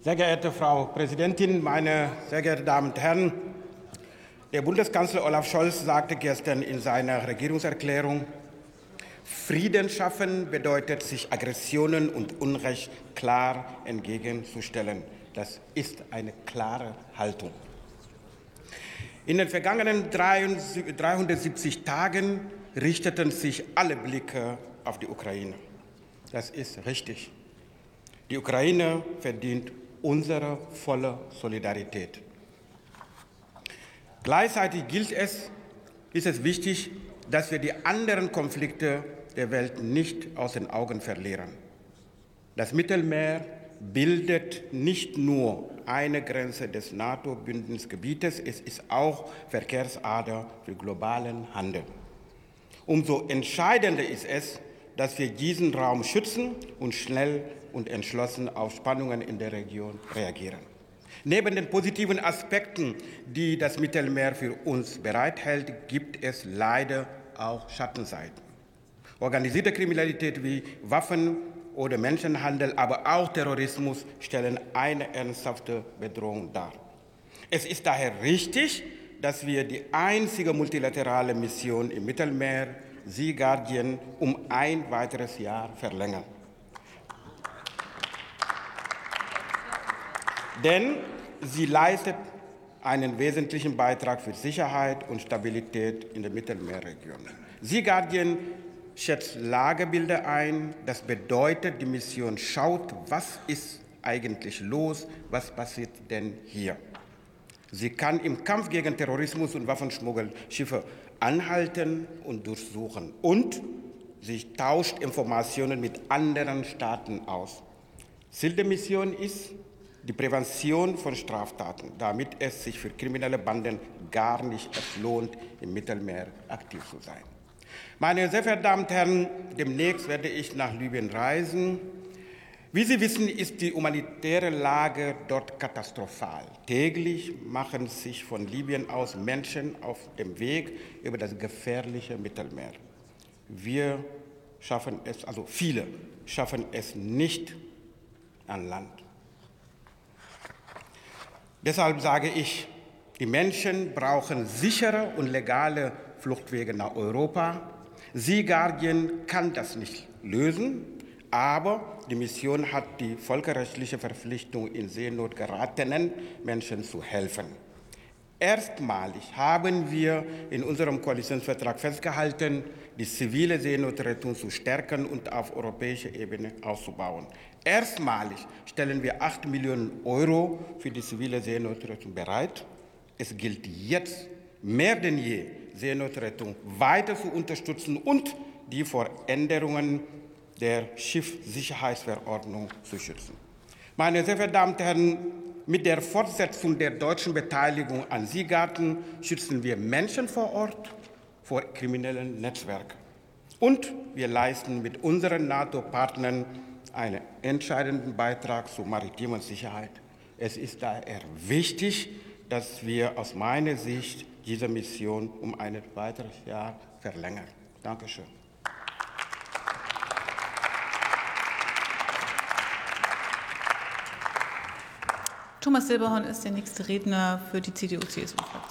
Sehr geehrte Frau Präsidentin, meine sehr geehrten Damen und Herren! Der Bundeskanzler Olaf Scholz sagte gestern in seiner Regierungserklärung, Frieden schaffen bedeutet, sich Aggressionen und Unrecht klar entgegenzustellen. Das ist eine klare Haltung. In den vergangenen 370 Tagen richteten sich alle Blicke auf die Ukraine. Das ist richtig. Die Ukraine verdient unsere volle Solidarität. Gleichzeitig gilt es, ist es wichtig, dass wir die anderen Konflikte der Welt nicht aus den Augen verlieren. Das Mittelmeer bildet nicht nur eine Grenze des NATO-Bündnisgebietes, es ist auch Verkehrsader für globalen Handel. Umso entscheidender ist es, dass wir diesen Raum schützen und schnell und entschlossen auf Spannungen in der Region reagieren. Neben den positiven Aspekten, die das Mittelmeer für uns bereithält, gibt es leider auch Schattenseiten. Organisierte Kriminalität wie Waffen oder Menschenhandel, aber auch Terrorismus stellen eine ernsthafte Bedrohung dar. Es ist daher richtig, dass wir die einzige multilaterale Mission im Mittelmeer, Sea Guardian, um ein weiteres Jahr verlängern. Denn sie leistet einen wesentlichen Beitrag für Sicherheit und Stabilität in der Mittelmeerregion. Sea Guardian schätzt Lagebilder ein. Das bedeutet, die Mission schaut, was ist eigentlich los, was passiert denn hier. Sie kann im Kampf gegen Terrorismus und Waffenschmuggel Schiffe anhalten und durchsuchen. Und sie tauscht Informationen mit anderen Staaten aus. Ziel der Mission ist, die Prävention von Straftaten, damit es sich für kriminelle Banden gar nicht lohnt, im Mittelmeer aktiv zu sein. Meine sehr verehrten Damen und Herren, demnächst werde ich nach Libyen reisen. Wie Sie wissen, ist die humanitäre Lage dort katastrophal. Täglich machen sich von Libyen aus Menschen auf dem Weg über das gefährliche Mittelmeer. Wir schaffen es, also viele schaffen es nicht an Land. Deshalb sage ich, die Menschen brauchen sichere und legale Fluchtwege nach Europa. Sea Guardian kann das nicht lösen, aber die Mission hat die völkerrechtliche Verpflichtung, in Seenot geratenen Menschen zu helfen. Erstmalig haben wir in unserem Koalitionsvertrag festgehalten, die zivile Seenotrettung zu stärken und auf europäischer Ebene auszubauen. Erstmalig stellen wir 8 Millionen Euro für die zivile Seenotrettung bereit. Es gilt jetzt mehr denn je, Seenotrettung weiter zu unterstützen und die vor Änderungen der Schiffssicherheitsverordnung zu schützen. Meine sehr verehrten Damen und Herren, mit der Fortsetzung der deutschen Beteiligung an Seegarten schützen wir Menschen vor Ort vor kriminellen Netzwerken. Und wir leisten mit unseren NATO-Partnern einen entscheidenden Beitrag zur maritimen Sicherheit. Es ist daher wichtig, dass wir aus meiner Sicht diese Mission um ein weiteres Jahr verlängern. Dankeschön. Thomas Silberhorn ist der nächste Redner für die CDU-CSU-Fraktion.